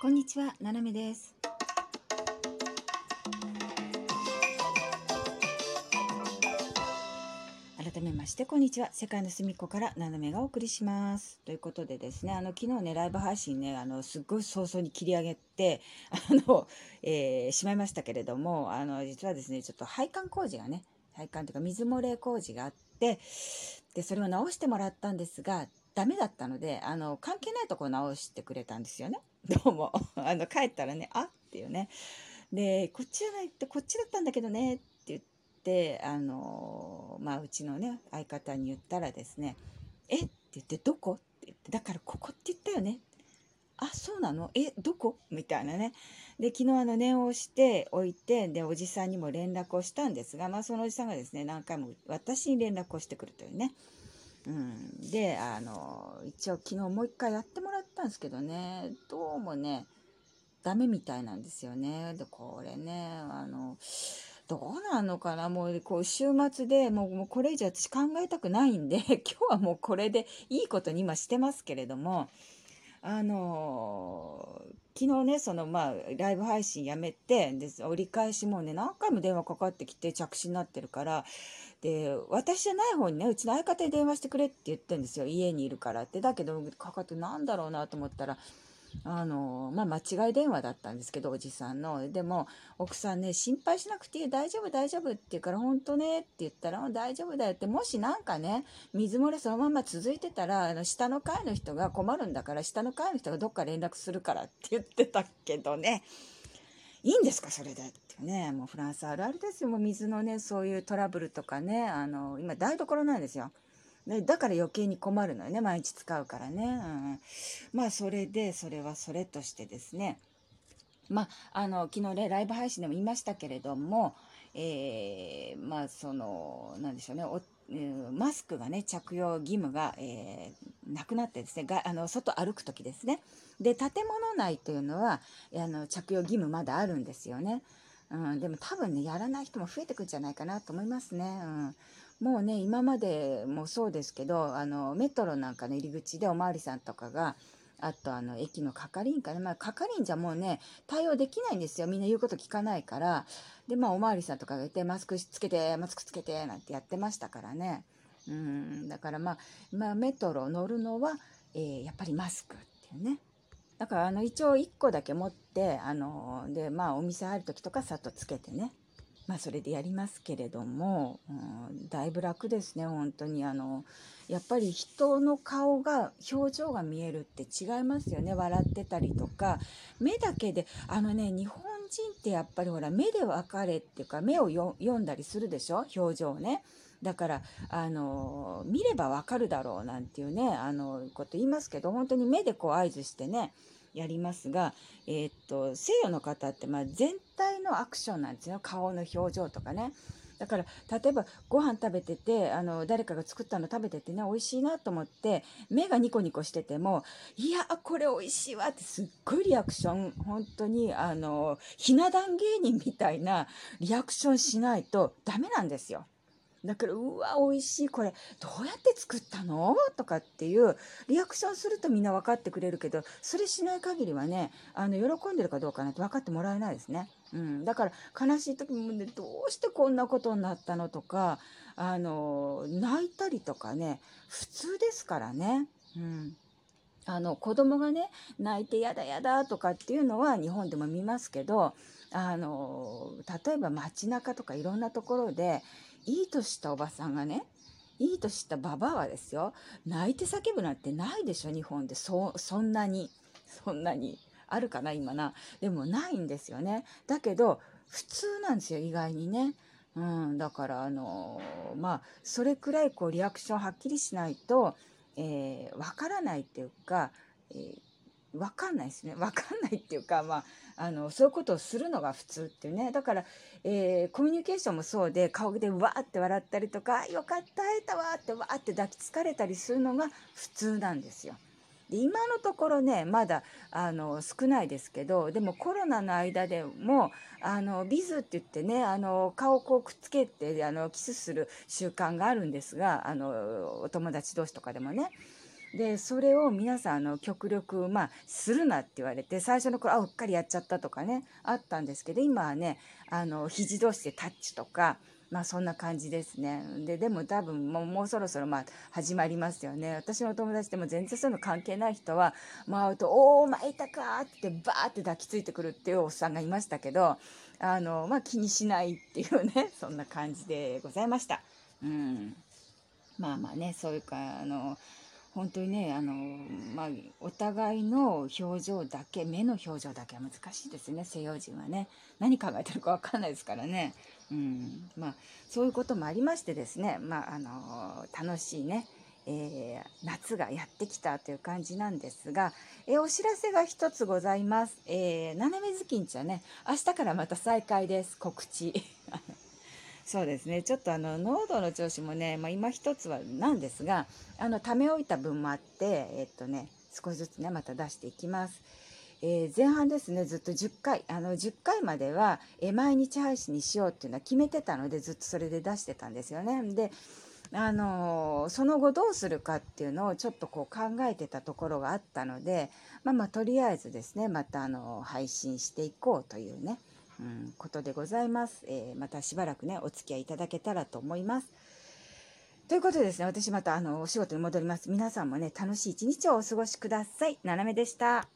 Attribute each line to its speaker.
Speaker 1: こんにちは、ななめです。改めまして、こんにちは。世界の隅っこからななめがお送りします。ということでですね、あの、昨日ね、ライブ配信ね、あの、すっごい早々に切り上げて、あの、えーしまいましたけれども、あの、実はですね、ちょっと配管工事がね、配管というか水漏れ工事があって、で、それを直してもらったんですが、ダメだったので、あの、関係ないとこ直してくれたんですよね。どうも。あの、帰ったらね、あっていうね。で、こっちじゃないって、こっちだったんだけどね、って言って、あの、まあ、うちのね、相方に言ったらですね、えって言って、どこ？って言って、だからここって言ったよね。あ、そうなの？え、どこ？みたいなね。で、昨日あの念を押しておいて、で、おじさんにも連絡をしたんですが、まあ、そのおじさんがですね、何回も私に連絡をしてくるというね。うん、であの一応昨日もう一回やってもらったんですけどね。どうもねダメみたいなんですよね。でこれねあのどうなのかな。もうこう週末でもうもうこれ以上私考えたくないんで 今日はもうこれでいいことに今してますけれどもあの昨日ねそのまあライブ配信やめてで折り返しもうね何回も電話かかってきて着信になってるからで私じゃない方にねうちの相方に電話してくれって言ってんですよ。家にいるからって。だけどかかってなんだろうなと思ったらあのまあ間違い電話だったんですけどおじさんの。でも奥さんね心配しなくていい大丈夫大丈夫って言うから本当ねって言ったら大丈夫だよって。もしなんかね水漏れそのまま続いてたらあの下の階の人が困るんだから下の階の人がどっか連絡するからって言ってたけどね。いいんですかそれでってね。もうフランスあるあるですよ。もう水のねそういうトラブルとかね。あの今台所なんですよ。ね、だから余計に困るのよね。毎日使うからね、うん、まあそれでそれはそれとしてですね。まああの昨日ねライブ配信でも言いましたけれどもえーまあそのなんでしょうね。マスクがね着用義務が、えーなくなってですねがあの外歩く時ですねで建物内というのはあの着用義務まだあるんですよね。うん、でも多分ねやらない人も増えてくんじゃないかなと思いますね。うん、もうね今までもそうですけどあのメトロなんかの入り口でお巡りさんとかがあとあの駅の係員かな、まあ、係員じゃもうね対応できないんですよ。みんな言うこと聞かないから。でまあおまわりさんとかがいてマスクつけてマスクつけてなんてやってましたからね。うん、だからまあ、まあ、メトロ乗るのは、えーやっぱりマスクっていうね。だからあの一応1個だけ持ってあのでまあお店入る時とかさっとつけてね。まあそれでやりますけれども、うん、だいぶ楽ですね本当に。あのやっぱり人の顔が表情が見えるって違いますよね。笑ってたりとか目だけであのね日本人ってやっぱりほら目で分かれっていうか目を読んだりするでしょ？表情をね。だからあの見ればわかるだろうなんていうねあのこと言いますけど本当に目でこう合図してねやりますが、えーっと西洋の方ってまあ全体のアクションなんですよ顔の表情とかね。だから例えばご飯食べててあの誰かが作ったの食べててね美味しいなと思って目がニコニコしててもいやこれ美味しいわってすっごいリアクション本当にあのひな壇芸人みたいなリアクションしないとダメなんですよ。だからうわ美味しいこれどうやって作ったの？とかっていうリアクションするとみんな分かってくれるけどそれしない限りはねあの喜んでるかどうかなんて分かってもらえないですね。うん、だから悲しい時もねどうしてこんなことになったのとかあの泣いたりとかね普通ですからね。うんあの子供がね泣いてやだやだとかっていうのは日本でも見ますけどあの例えば街中とかいろんなところでいい年したおばさんがねいい年したババアはですよ泣いて叫ぶなんてないでしょ日本で。そそんなにそんなに。あるかな今な。でもないんですよね。だけど普通なんですよ意外にね。うん、だからあのまあそれくらいこうリアクションはっきりしないとえー、分からないっていうか、えー、分かんないですね。分かんないっていうか、まあ、あのそういうことをするのが普通っていうね。だから、えー、コミュニケーションもそうで顔でわーって笑ったりとか「よかった会えたわ」ってわーって抱きつかれたりするのが普通なんですよ。で今のところねまだあの少ないですけどでもコロナの間でもあのビズって言ってねあの顔をこうくっつけてあのキスする習慣があるんですがあのお友達同士とかでもね。でそれを皆さんあの極力まあするなって言われて最初の頃あうっかりやっちゃったとかねあったんですけど今はねあの肘同士でタッチとかまあそんな感じですね。で、でも多分もうもうそろそろまあ始まりますよね。私の友達でも全然そういうの関係ない人は、まあ会うと、おー、巻いたかってバーって抱きついてくるっていうおっさんがいましたけど、あの、まあ気にしないっていうね、そんな感じでございました。うん。まあまあね、そういうか、あの、本当にねあの、まあ、お互いの表情だけ目の表情だけは難しいですね西洋人はね何考えてるか分かんないですからね、うんまあ、そういうこともありましてですね、まあ、あの楽しいねえー、夏がやってきたという感じなんですが、えー、お知らせが一つございます。えー、斜めずきんちはね、明日からまた再開です。告知。そうですねちょっとあの喉の調子もね、まあ、今一つはなんですがあのため置いた分もあってえっとね少しずつねまた出していきます。えー、前半ですねずっと10回あの10回までは、え、毎日配信にしようっていうのは決めてたのでずっとそれで出してたんですよね。であのー、その後どうするかっていうのをちょっとこう考えてたところがあったのでまあまあとりあえずですねまたあの配信していこうというねうん、ことでございます、えー、またしばらくねお付き合いいただけたらと思います。ということでですね私またあのお仕事に戻ります。皆さんもね楽しい一日をお過ごしください。ななめでした。